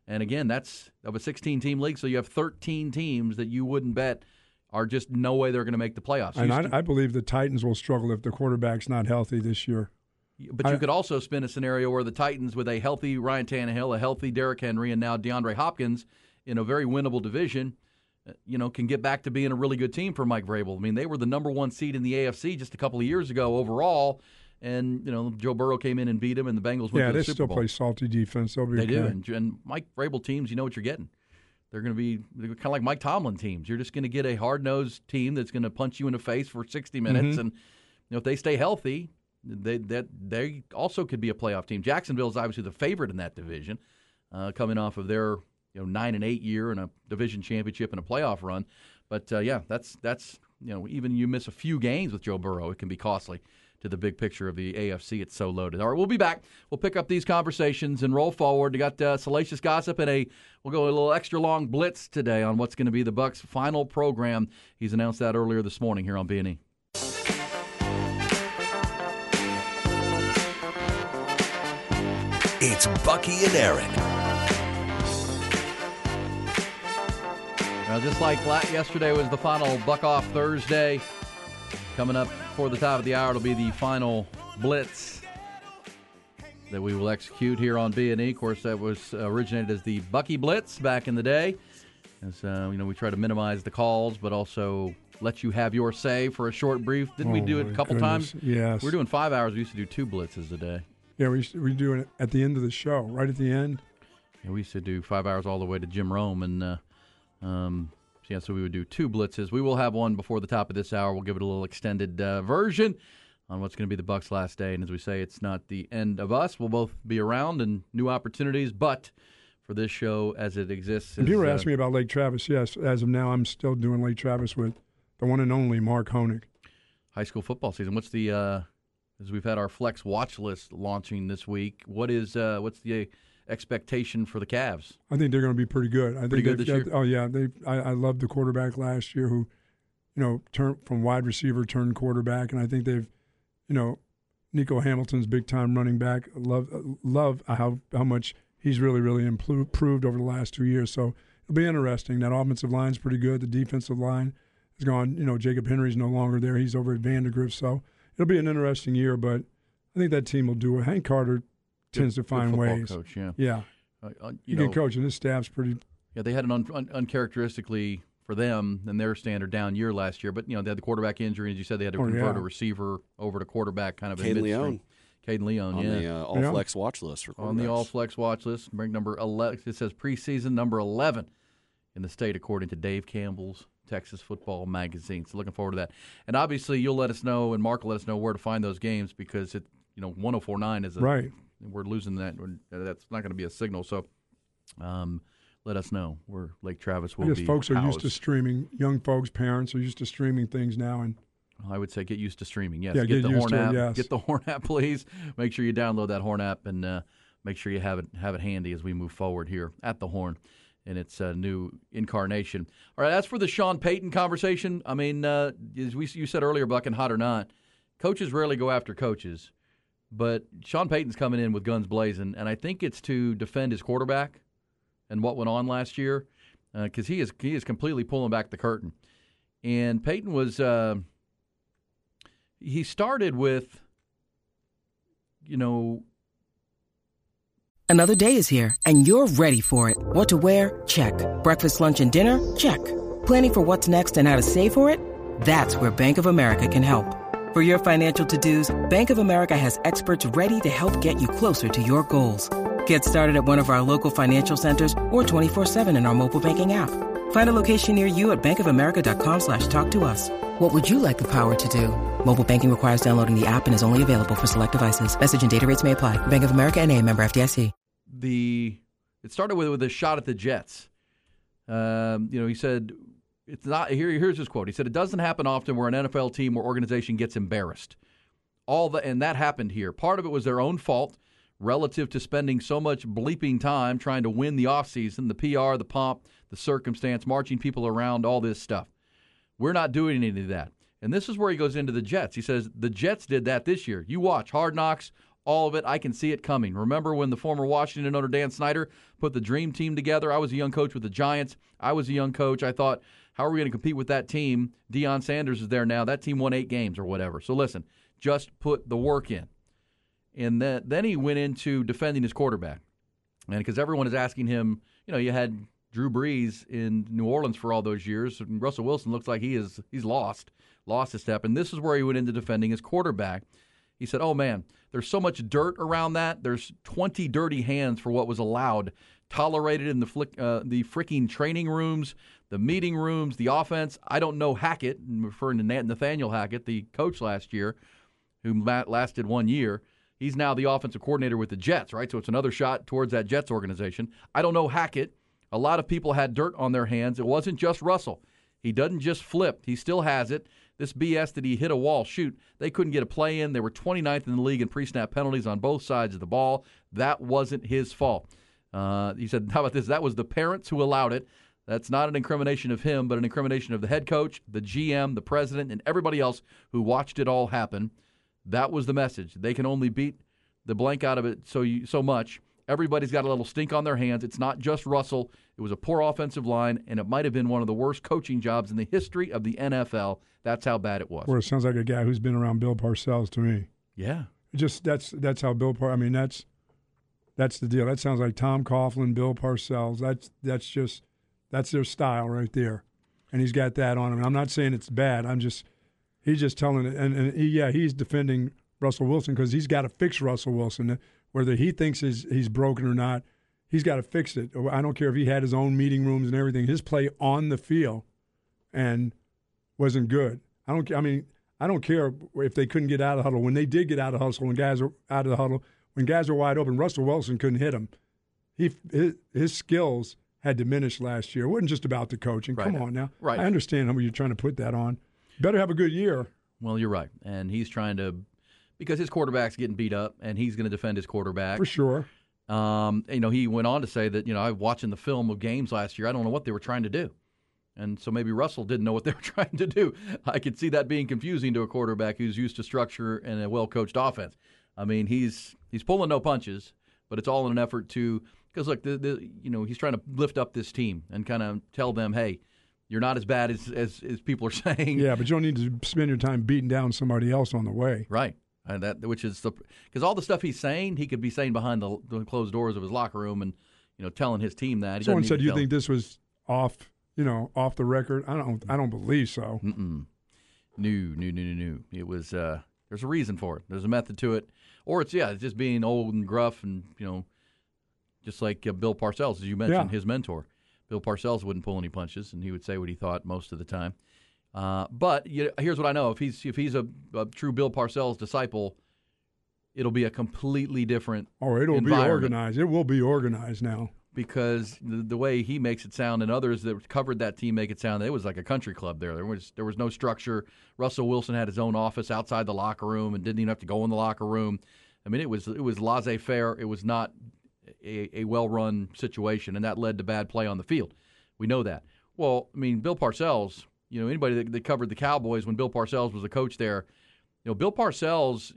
And again, that's of a 16 team league, so you have 13 teams that you wouldn't bet are just no way they're going to make the playoffs. And I, I believe the Titans will struggle if the quarterback's not healthy this year. but you could also spin a scenario where the Titans, with a healthy Ryan Tannehill, a healthy Derrick Henry, and now DeAndre Hopkins in a very winnable division, uh, you know, can get back to being a really good team for Mike Vrabel. I mean, they were the number one seed in the AFC just a couple of years ago overall, and you know, Joe Burrow came in and beat them, and the Bengals went Yeah, to the biggest thing. Yeah, they Super still Bowl. play salty defense. They'll be They okay. do, and, and Mike Vrabel teams, you know what you're getting. they're going to be kind of like Mike Tomlin teams. You're just going to get a hard nosed team that's going to punch you in the face for 60 minutes, Mm-hmm. and you know if they stay healthy, they that they also could be a playoff team. Jacksonville is obviously the favorite in that division, uh, coming off of their you know nine and eight year and a division championship and a playoff run. But uh, yeah, that's that's you know even you miss a few games with Joe Burrow, it can be costly to the big picture of the AFC. It's so loaded. All right, we'll be back. We'll pick up these conversations and roll forward. We got uh, salacious gossip and a we'll go a little extra long blitz today on what's going to be the Bucks' final program. He's announced that earlier this morning here on B and E. It's Bucky and Erin. Now, just like yesterday was the final Buck Off Thursday, coming up for the top of the hour, it'll be the final blitz that we will execute here on B and E. Of course, that was originated as the Bucky Blitz back in the day. As uh, you know, we try to minimize the calls, but also let you have your say for a short brief. Didn't we Oh, do it a couple goodness. times? Yes. we are doing five hours. We used to do two blitzes a day. Yeah, we we do it at the end of the show, right at the end. Yeah, we used to do five hours all the way to Jim Rome, and uh, um, so yeah, so we would do two blitzes. We will have one before the top of this hour. We'll give it a little extended uh, version on what's going to be the Bucks' last day. And as we say, it's not the end of us. We'll both be around and new opportunities, but for this show as it exists, If you were uh, ask me about Lake Travis. Yes, as of now, I'm still doing Lake Travis with the one and only Mark Honig. high school football season. What's the uh, as we've had our flex watch list launching this week? What is uh, what's the expectation for the Cavs? I think they're going to be pretty good. I think Pretty good this got- year? Oh yeah, they. I, I loved the quarterback last year who, you know, turned from wide receiver turned quarterback, and I think they've, you know, Nico Hamilton's big time running back. Love love how how much he's really really improved over the last two years. So it'll be interesting. That offensive line's pretty good. The defensive line is gone. You know, Jacob Henry's no longer there. He's over at Vandegrift. So it'll be an interesting year. But I think that team will do it. Hank Carter tends to find football ways. coach. Yeah, Yeah, Uh, uh, he you can know, coach, and his staff's pretty Yeah, they had an un- un- uncharacteristically for them and their standard down year last year. But you know they had the quarterback injury, as you said, they had to Oh, convert yeah. a receiver over to quarterback, kind of in Caden midstream. Leone. Caden Leon, on yeah, the uh, all Yeah. flex watch list for on the all flex watch list, rank number eleven. It says preseason number eleven in the state, according to Dave Campbell's Texas Football Magazine. So looking forward to that. And obviously, you'll let us know, and Mark will let us know where to find those games because it, you know, 104.9 is a, right. We're losing that. That's not going to be a signal. So, um, let us know where Lake Travis will I guess be. folks are used to streaming. Young folks, parents are used to streaming things now, and I would say get used to streaming. Yes, Yeah, get, get the Horn it, app. yes. Get the Horn app, please. Make sure you download that Horn app and uh, make sure you have it have it handy as we move forward here at the Horn in its uh, new incarnation. All right, that's for the Sean Payton conversation. I mean, uh, as we you said earlier, Buck and hot or not, coaches rarely go after coaches, but Sean Payton's coming in with guns blazing, and I think it's to defend his quarterback and what went on last year because he is he is completely pulling back the curtain. And Peyton was uh, he started with, you know, Another day is here, and you're ready for it. What to wear? Check. Breakfast, lunch, and dinner? Check. Planning for what's next and how to save for it? That's where Bank of America can help. For your financial to dos, Bank of America has experts ready to help get you closer to your goals. Get started at one of our local financial centers or 24-7 in our mobile banking app. Find a location near you at bankofamerica.com slash talk to us. What would you like the power to do? Mobile banking requires downloading the app and is only available for select devices. Message and data rates may apply. Bank of America and a member FDIC. the it started with with a shot at the Jets. Um, you know, he said it's not here. Here's his quote. He said it doesn't happen often where an NFL team or organization gets embarrassed. All the and that happened here. Part of it was their own fault relative to spending so much bleeping time trying to win the offseason, the PR, the pomp, the circumstance, marching people around, all this stuff. We're not doing any of that. And this is where he goes into the Jets. He says, The Jets did that this year. You watch Hard Knocks, all of it. I can see it coming. Remember when the former Washington owner Dan Snyder put the dream team together? I was a young coach with the Giants. I was a young coach. I thought, how are we going to compete with that team? Deion Sanders is there now. That team won eight games or whatever. So listen, just put the work in. And then, then he went into defending his quarterback. And because everyone is asking him, you know, you had Drew Brees in New Orleans for all those years. And Russell Wilson looks like he is he's lost, lost his step. And this is where he went into defending his quarterback. He said, "Oh man, there's so much dirt around that. There's 20 dirty hands for what was allowed tolerated in the flick, uh, the freaking training rooms, the meeting rooms, the offense. I don't know Hackett, referring to Nathaniel Hackett, the coach last year, who lasted one year. He's now the offensive coordinator with the Jets, right? So it's another shot towards that Jets organization. I don't know Hackett. A lot of people had dirt on their hands. It wasn't just Russell. He doesn't just flip, he still has it. This BS that he hit a wall, shoot, they couldn't get a play in. They were 29th in the league in pre snap penalties on both sides of the ball. That wasn't his fault. Uh, he said, How about this? That was the parents who allowed it. That's not an incrimination of him, but an incrimination of the head coach, the GM, the president, and everybody else who watched it all happen. That was the message. They can only beat the blank out of it so you, so much. Everybody's got a little stink on their hands. It's not just Russell. It was a poor offensive line, and it might have been one of the worst coaching jobs in the history of the NFL. That's how bad it was. Well, it sounds like a guy who's been around Bill Parcells to me. Yeah. Just that's that's how Bill Par. I mean, that's that's the deal. That sounds like Tom Coughlin, Bill Parcells. That's that's just that's their style right there, and he's got that on him. And I'm not saying it's bad. I'm just he's just telling it, and, and he, yeah, he's defending Russell Wilson because he's got to fix Russell Wilson, whether he thinks he's, he's broken or not. He's got to fix it. I don't care if he had his own meeting rooms and everything. His play on the field and wasn't good. I don't. I mean, I don't care if they couldn't get out of the huddle. When they did get out of the when guys were out of the huddle, when guys were wide open, Russell Wilson couldn't hit him. He his, his skills had diminished last year. It wasn't just about the coaching. Right. Come on now. Right. I understand how you're trying to put that on. Better have a good year. Well, you're right, and he's trying to because his quarterback's getting beat up, and he's going to defend his quarterback for sure. Um, you know, he went on to say that you know I watching the film of games last year. I don't know what they were trying to do, and so maybe Russell didn't know what they were trying to do. I could see that being confusing to a quarterback who's used to structure and a well coached offense. I mean, he's he's pulling no punches, but it's all in an effort to because look, the, the you know he's trying to lift up this team and kind of tell them, hey, you're not as bad as, as as people are saying. Yeah, but you don't need to spend your time beating down somebody else on the way. Right. And that which is the because all the stuff he's saying, he could be saying behind the, the, closed doors of his locker room and you know telling his team that. He Someone said, "You think this was off? You know, off the record?" I don't. I don't believe so. Mm-mm. No, no, no, no, no. It was. Uh, there's a reason for it. There's a method to it, or it's yeah, it's just being old and gruff and you know, just like uh, Bill Parcells, as you mentioned, Yeah. his mentor. Bill Parcells wouldn't pull any punches, and he would say what he thought most of the time. Uh, but you here's what I know: if he's if he's a, a true Bill Parcells disciple, it'll be a completely different. Oh, it'll be organized. It will be organized now. Because the, the way he makes it sound and others that covered that team make it sound it was like a country club there. There was there was no structure. Russell Wilson had his own office outside the locker room and didn't even have to go in the locker room. I mean, it was it was laissez faire. It was not a, a well run situation, and that led to bad play on the field. We know that. Well, I mean, Bill Parcells. You know, anybody that, that covered the Cowboys when Bill Parcells was the coach there. You know, Bill Parcells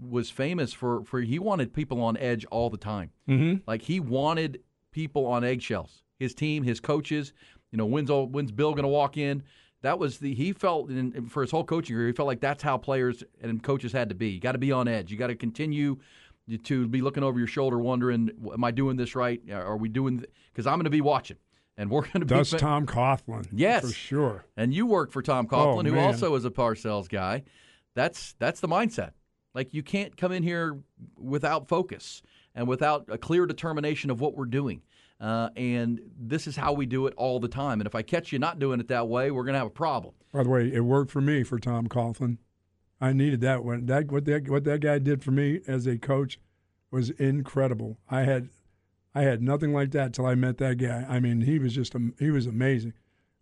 was famous for for he wanted people on edge all the time. Mm-hmm. Like he wanted people on eggshells. His team, his coaches. You know, when's all, when's Bill going to walk in? That was the he felt in, for his whole coaching career. He felt like that's how players and coaches had to be. You got to be on edge. You got to continue to be looking over your shoulder, wondering, "Am I doing this right? Are we doing?" Because I'm going to be watching, and we're going to be. Does Tom Coughlin? Yes, for sure. And you work for Tom Coughlin, Oh, who man. also is a Parcells guy. That's that's the mindset. Like you can't come in here without focus and without a clear determination of what we're doing. Uh, and this is how we do it all the time. And if I catch you not doing it that way, we're going to have a problem. By the way, it worked for me for Tom Coughlin. I needed that one. That what that what that guy did for me as a coach was incredible. I had I had nothing like that till I met that guy. I mean, he was just he was amazing.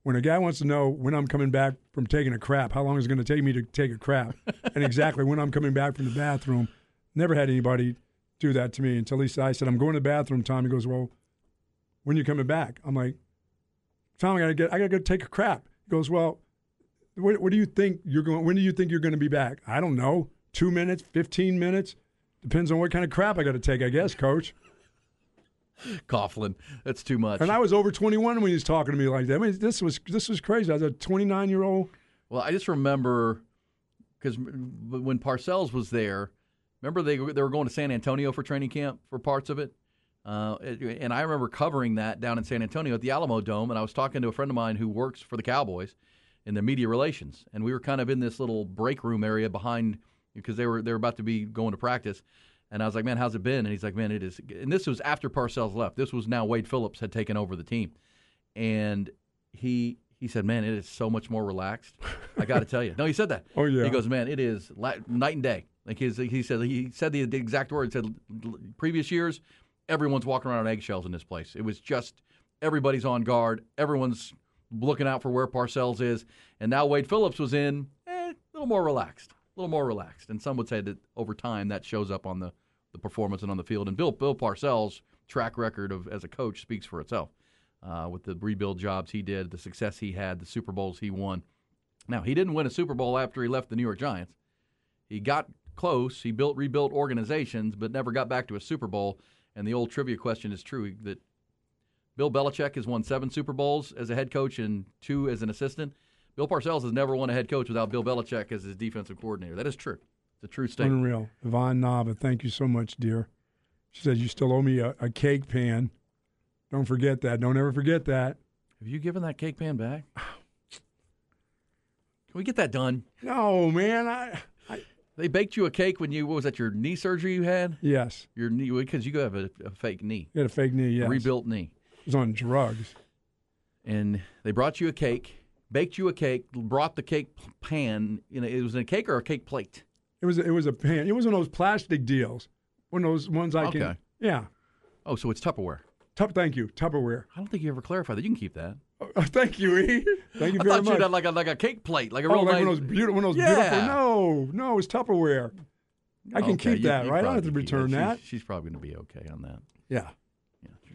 When a guy wants to know when I'm coming back from taking a crap, how long is it going to take me to take a crap, and exactly when I'm coming back from the bathroom, never had anybody do that to me until he said, I said, I'm going to the bathroom, Tom. He goes, Well, when you coming back? I'm like, Tom, I gotta get I gotta go take a crap. He goes, Well, what, what do you think you're going? When do you think you're going to be back? I don't know. Two minutes, fifteen minutes, depends on what kind of crap I got to take. I guess, Coach. Coughlin, that's too much. And I was over 21 when he was talking to me like that. I mean, this was this was crazy. I was a 29 year old. Well, I just remember because when Parcells was there, remember they they were going to San Antonio for training camp for parts of it, uh, and I remember covering that down in San Antonio at the Alamo Dome, and I was talking to a friend of mine who works for the Cowboys in their media relations, and we were kind of in this little break room area behind because they were they were about to be going to practice. And I was like, man, how's it been? And he's like, man, it is. And this was after Parcells left. This was now Wade Phillips had taken over the team, and he he said, man, it is so much more relaxed. I got to tell you. No, he said that. Oh, yeah. He goes, man, it is la- night and day. Like his, he said, he said the, exact word. He said, previous years, everyone's walking around on eggshells in this place. It was just everybody's on guard. Everyone's looking out for where Parcells is. And now Wade Phillips was in eh, a little more relaxed, a little more relaxed. And some would say that over time that shows up on the, the performance and on the field. And Bill Bill Parcells' track record of as a coach speaks for itself. Uh, with the rebuild jobs he did, the success he had, the Super Bowls he won. Now he didn't win a Super Bowl after he left the New York Giants. He got close. He built rebuilt organizations, but never got back to a Super Bowl. And the old trivia question is true that Bill Belichick has won seven Super Bowls as a head coach and two as an assistant. Bill Parcells has never won a head coach without Bill Belichick as his defensive coordinator. That is true. It's a true statement. Unreal. Yvonne Nava, thank you so much, dear. She says you still owe me a, a cake pan. Don't forget that. Don't ever forget that. Have you given that cake pan back? Can we get that done? No, man. I, I They baked you a cake when you what was that your knee surgery you had? yes. Your knee because you have a, a fake knee, You had a fake knee. Yes. rebuilt knee, It was on drugs. and they brought you a cake, baked you a cake, brought the cake pan. You know, it was a cake or a cake plate. It was it was a pan. It was one of those plastic deals. One of those ones I can. Okay. Yeah. Oh, so it's Tupperware. Tup, thank you. Tupperware. I don't think you ever clarified that. You can keep that. Oh, thank you, E. Thank you I very thought much. you had like a like a cake plate, like a oh, real like nice. one of those beautiful, one of those Yeah. beautiful. No, no, it's Tupperware. I can Okay, keep you- that, you right? I don't have to return She's- that. She's, probably going to be okay on that. Yeah.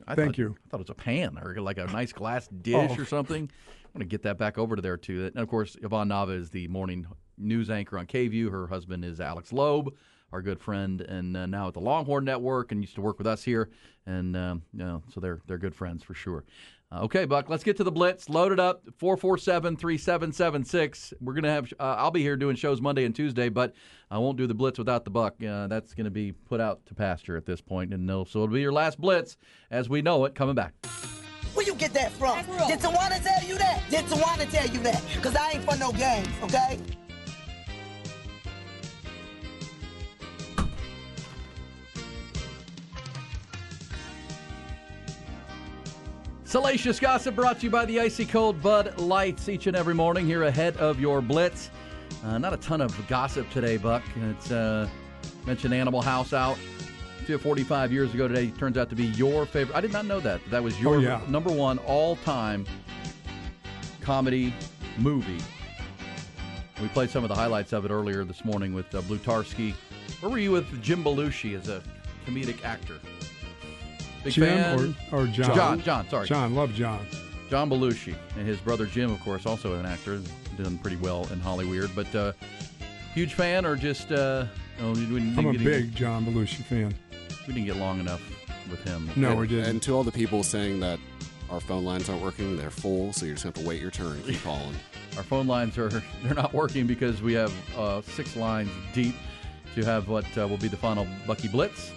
I Thank thought, you. I thought it was a pan or like a nice glass dish Oh. or something. I'm going to get that back over to there too. And of course, Yvonne Nava is the morning news anchor on KVUE. Her husband is Alex Loeb, our good friend, and uh, now at the Longhorn Network, and used to work with us here. And um, you know, so they're they're good friends for sure. Okay, Buck, let's get to the blitz. Load it up 447-3776. We're going to have uh, I'll be here doing shows Monday and Tuesday, but I won't do the blitz without the buck. Uh, that's going to be put out to pasture at this point and no, so it'll be your last blitz as we know it coming back. Where you get that from? Did Tawana tell you that? Did Tawana tell you that? Because I ain't for no games, okay? Salacious gossip brought to you by the icy cold Bud Lights each and every morning here ahead of your blitz. Uh, not a ton of gossip today, Buck. It's uh, mentioned Animal House out. 45 years ago today turns out to be your favorite. I did not know that. That was your Oh, yeah. number one all-time comedy movie. We played some of the highlights of it earlier this morning with uh, Blutarsky. Where were you with Jim Belushi as a comedic actor? Big Jim fan? or, or John? John, John, sorry. John, love John. John Belushi and his brother Jim, of course, also an actor, done pretty well in Hollywood. But uh, huge fan, or just uh, no, we didn't, I'm a we didn't- big John Belushi fan. We didn't get long enough with him. No, and, we didn't. And to all the people saying that our phone lines aren't working, they're full, so you just have to wait your turn and keep calling. Our phone lines are they're not working because we have uh, six lines deep to have what uh, will be the final Bucky Blitz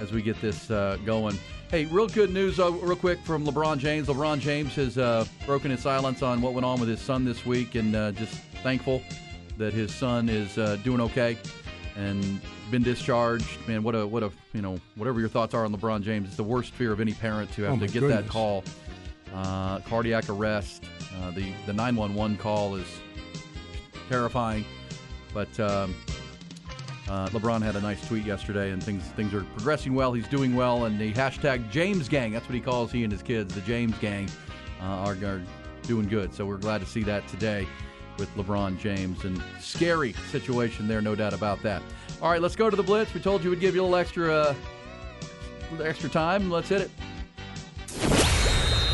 as we get this uh, going. Hey, real good news, uh, real quick from LeBron James. LeBron James has uh, broken his silence on what went on with his son this week, and uh, just thankful that his son is uh, doing okay and been discharged. Man, what a what a you know whatever your thoughts are on LeBron James, it's the worst fear of any parent to have Oh, to get that call. Uh, cardiac arrest. Uh, the the 911 call is terrifying, but um, uh, LeBron had a nice tweet yesterday, and things things are progressing well. He's doing well, and the hashtag James Gang, that's what he calls he and his kids, the James Gang, uh, are, are doing good. So we're glad to see that today with LeBron James, and scary situation there, no doubt about that. All right, let's go to the blitz. We told you we'd give you a little extra uh, little extra time. Let's hit it.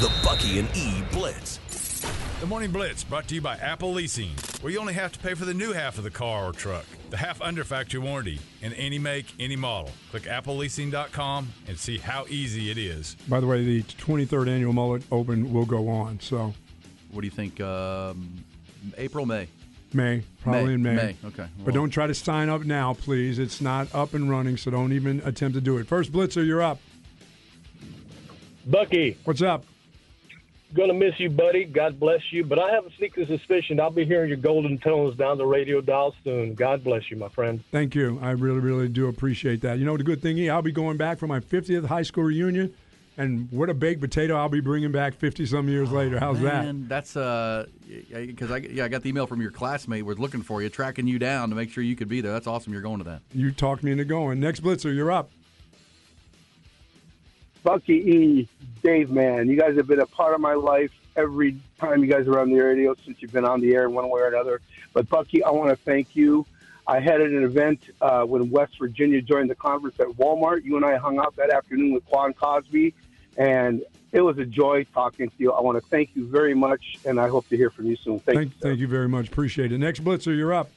The Bucky and E Blitz. The Morning Blitz brought to you by Apple Leasing, where you only have to pay for the new half of the car or truck, the half under factory warranty, in any make, any model. Click appleleasing.com and see how easy it is. By the way, the 23rd annual Mullet Open will go on. So What do you think? Um, April, May? May, probably May, in May. May, okay. but don't try to sign up now, please. It's not up and running, so don't even attempt to do it. First Blitzer, you're up. Bucky, What's up? Gonna miss you, buddy. God bless you. But I have a sneaking suspicion I'll be hearing your golden tones down the radio dial soon. God bless you, my friend. Thank you. I really, really do appreciate that. You know, the good thing is I'll be going back for my 50th high school reunion, and what a baked potato I'll be bringing back 50 some years later. How's that? Man, that's uh, because I yeah I got the email from your classmate was looking for you, tracking you down to make sure you could be there. That's awesome. You're going to that. You talked me into going. Next Blitzer, you're up. Bucky E, Dave, man, you guys have been a part of my life every time you guys are on the radio since you've been on the air one way or another. But Bucky, I want to thank you. I had an event uh, when West Virginia joined the conference at Walmart. You and I hung out that afternoon with Quan Cosby, and it was a joy talking to you. I want to thank you very much, and I hope to hear from you soon. Thank, Thank, thank you very much. Appreciate it. Next Blitzer, you're up.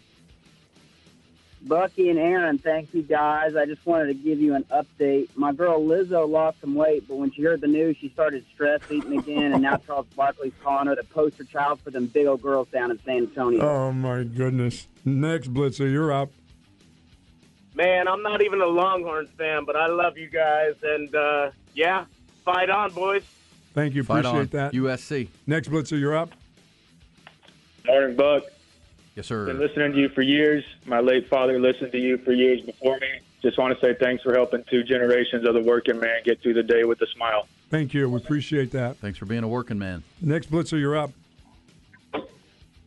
Bucky and Erin, thank you guys. I just wanted to give you an update. My girl Lizzo lost some weight, but when she heard the news, she started stress eating again, and now Charles Barkley's calling her the poster child for them big old girls down in San Antonio. Oh my goodness. Next Blitzer, you're up. Man, I'm not even a Longhorns fan, but I love you guys, and uh, yeah, fight on, boys. Thank you. Fight Appreciate on. that. USC. Next Blitzer, you're up. Morning, Buck. Yes, sir. Been listening to you for years. My late father listened to you for years before me. Just want to say thanks for helping two generations of the working man get through the day with a smile. Thank you. We appreciate that. Thanks for being a working man. Next Blitzer, you're up.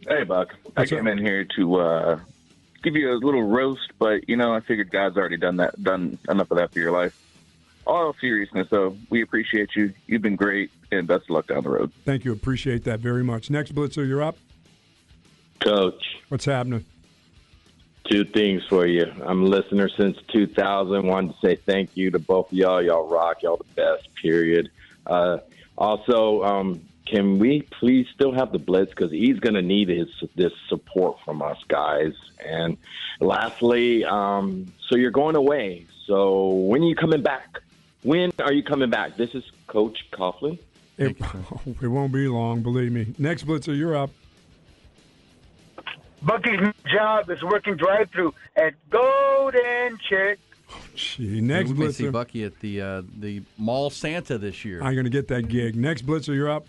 Hey, Buck. I came up? in here to uh, give you a little roast, but you know, I figured God's already done that, done enough of that for your life. All seriousness, though, we appreciate you. You've been great, and best of luck down the road. Thank you. Appreciate that very much. Next Blitzer, you're up. Coach, What's happening? two things for you. I'm a listener since 2000. Wanted to say thank you to both of y'all. Y'all rock. Y'all the best, period. Uh, also, um, can we please still have the blitz because he's going to need his this support from us guys. And lastly, um, so you're going away. So when are you coming back? When are you coming back? This is Coach Coughlin. It, it won't be long, believe me. Next Blitzer, you're up. Bucky's new job is working drive-through at Golden Chick. Gee, next we may see Bucky at the uh, the Mall Santa this year. I'm going to get that gig. Next Blitzer, you're up.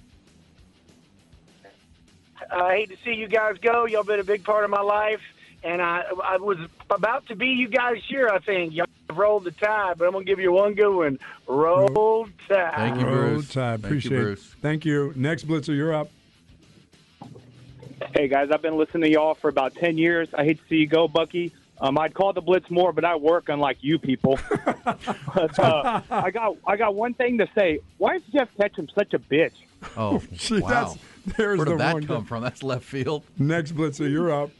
I hate to see you guys go. Y'all been a big part of my life, and I I was about to be you guys here. I think y'all have rolled the tide, but I'm gonna give you one good one. Roll tide. Roll Tide. Thank you, Bruce. it. Thank you. Next Blitzer, you're up. Hey guys, I've been listening to y'all for about ten years. I hate to see you go, Bucky. Um, I'd call the Blitz more, but I work unlike you people. but, uh, I got I got one thing to say. Why is Jeff Ketchum such a bitch? Oh, Gee, wow. that's, there's Where the did that come guy. from? That's left field. Next Blitzer, you're up.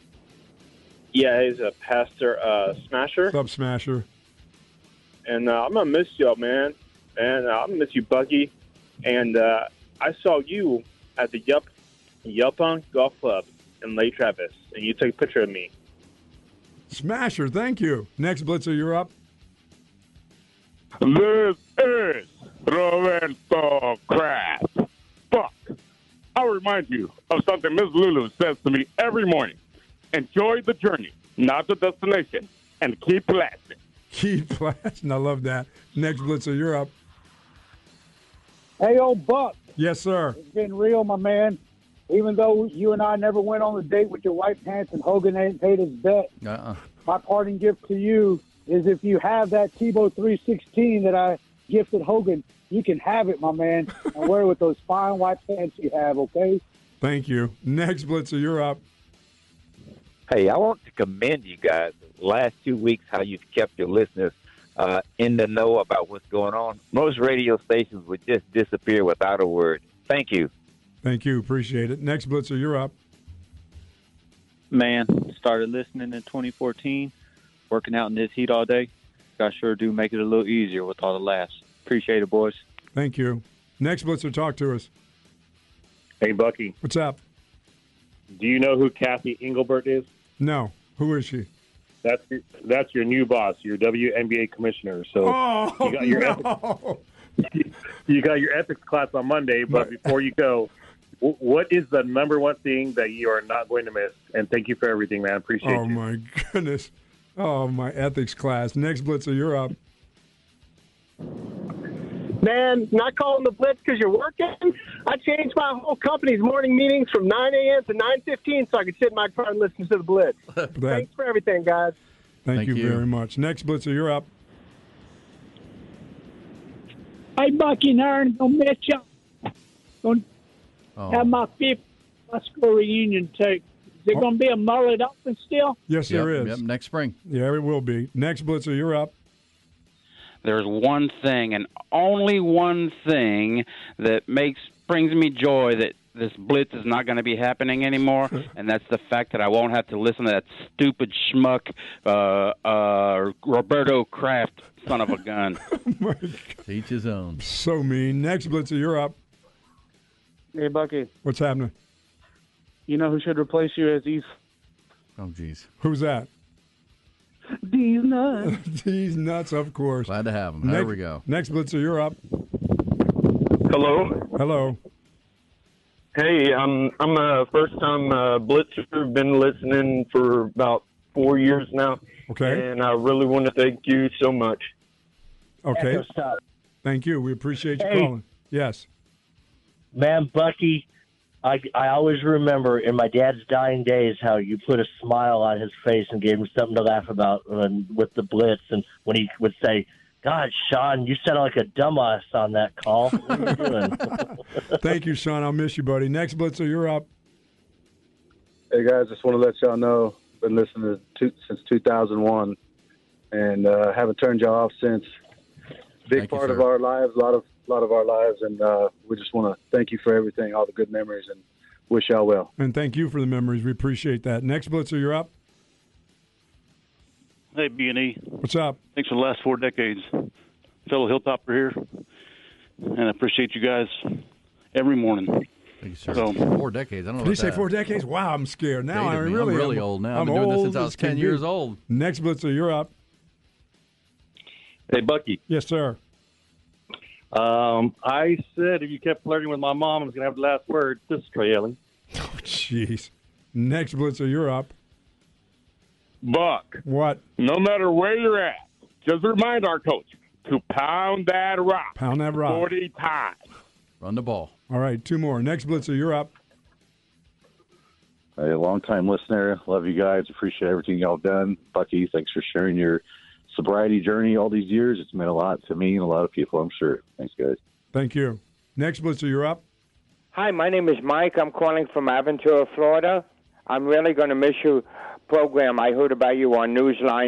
Yeah, he's a pastor uh, smasher, Sub Smasher. and uh, I'm gonna miss y'all, man. And uh, I'm gonna miss you, Bucky. And uh, I saw you at the Yup Yaupon Golf Club in Lake Travis, and you took a picture of me. Smasher, thank you. Next Blitzer, you're up. This is Roberto Kraft. Fuck. I'll remind you of something Miss Lulu says to me every morning. Enjoy the journey, not the destination, and keep blasting. Keep Blasting. I love that. Next Blitzer, you're up. Hey, old Buck, Yes, sir. it's been real, my man. Even though you and I never went on a date with your white pants and Hogan ain't paid his bet, Uh-uh. my parting gift to you is if you have that Tebow 316 that I gifted Hogan, you can have it, my man, and wear it with those fine white pants you have, okay? Thank you. Next Blitzer, you're up. Hey, I want to commend you guys. Last two weeks, how you've kept your listeners uh, in the know about what's going on. Most radio stations would just disappear without a word. Thank you. Thank you. Appreciate it. Next Blitzer, you're up. Man, started listening in 2014, working out in this heat all day. I sure do make it a little easier with all the laughs. Appreciate it, boys. Thank you. Next Blitzer, talk to us. Hey, Bucky. What's up? Do you know who Cathy Engelbert is? No. Who is she? That's your, that's your new boss, your WNBA commissioner. So Oh, you got your no. ethics, you got your ethics class on Monday. But before you go, wh- what is the number one thing that you are not going to miss? And thank you for everything, man. Appreciate it. Oh, you. my goodness. Oh, my ethics class. Next Blitzer, you're up. Man, not calling the blitz because you're working. I changed my whole company's morning meetings from 9 a.m. to 9:15 so I could sit in my car and listen to the Blitz. Thanks for everything, guys. Thank, Thank you, you. very much. Next blitzer, you're up. Hey, Bucky and Erin, gonna miss you. Gonna Oh. have my fifth high school reunion too. Is there gonna be a mullet open still? Yes, Yep, there is. yep, next spring. Yeah, it will be. Next blitzer, you're up. There's one thing and only one thing that makes brings me joy that this blitz is not going to be happening anymore, and that's the fact that I won't have to listen to that stupid schmuck uh, uh, Roberto Kraft, son of a gun. Each his own. So mean. Next blitzer, you're up. Hey, Bucky, What's happening? you know who should replace you as East? Oh, jeez. Who's that? These nuts. These nuts, of course. Glad to have him. There Next- we go. Next blitzer, you're up. Hello. Hello. Hey, I'm I'm a first time uh, blitzer. Been listening for about four years now. Okay. And I really want to thank you so much. Okay. Stop. Thank you. We appreciate you Hey. calling. Yes. Man, Bucky, I, I always remember in my dad's dying days how you put a smile on his face and gave him something to laugh about when, with the blitz. And when he would say, God, Sean, you sound like a dumbass on that call. What are you doing? Thank you, Sean. I'll miss you, buddy. Next blitzer, you're up. Hey guys, just want to let y'all know. Been listening to two, since 2001, and uh, haven't turned y'all off since. Big Thank you, part of our lives, a lot of lot of our lives, and uh, we just want to thank you for everything, all the good memories, and wish y'all well. And thank you for the memories. We appreciate that. Next blitzer, you're up. Hey, B and E. What's up? Thanks for the last four decades, fellow Hilltopper here, and I appreciate you guys every morning. Thank you, sir. So, four decades. I don't know. Did you say that. four decades? Wow, I'm scared. Now Dated I'm me. I'm really, really old now. I've I'm been doing this since I was can 10 be. years old. Next blitzer, you're up. Hey, Bucky. Yes, sir. Um, I said if you kept flirting with my mom, I was going to have the last word. This is Trey Elling. Oh, jeez. Next blitzer, you're up. Buck. What? No matter where you're at, just remind our coach to pound that rock. Pound that rock. 40 times. Run the ball. All right, two more. Next blitzer, you're up. Hey, a long time listener. Love you guys. Appreciate everything y'all done. Bucky, thanks for sharing your sobriety journey all these years. It's meant a lot to me and a lot of people, I'm sure. Thanks, guys. Thank you. Next blitzer, you're up. Hi, my name is Mike. I'm calling from Aventura, Florida. I'm really going to miss your program. I heard about you on Newsline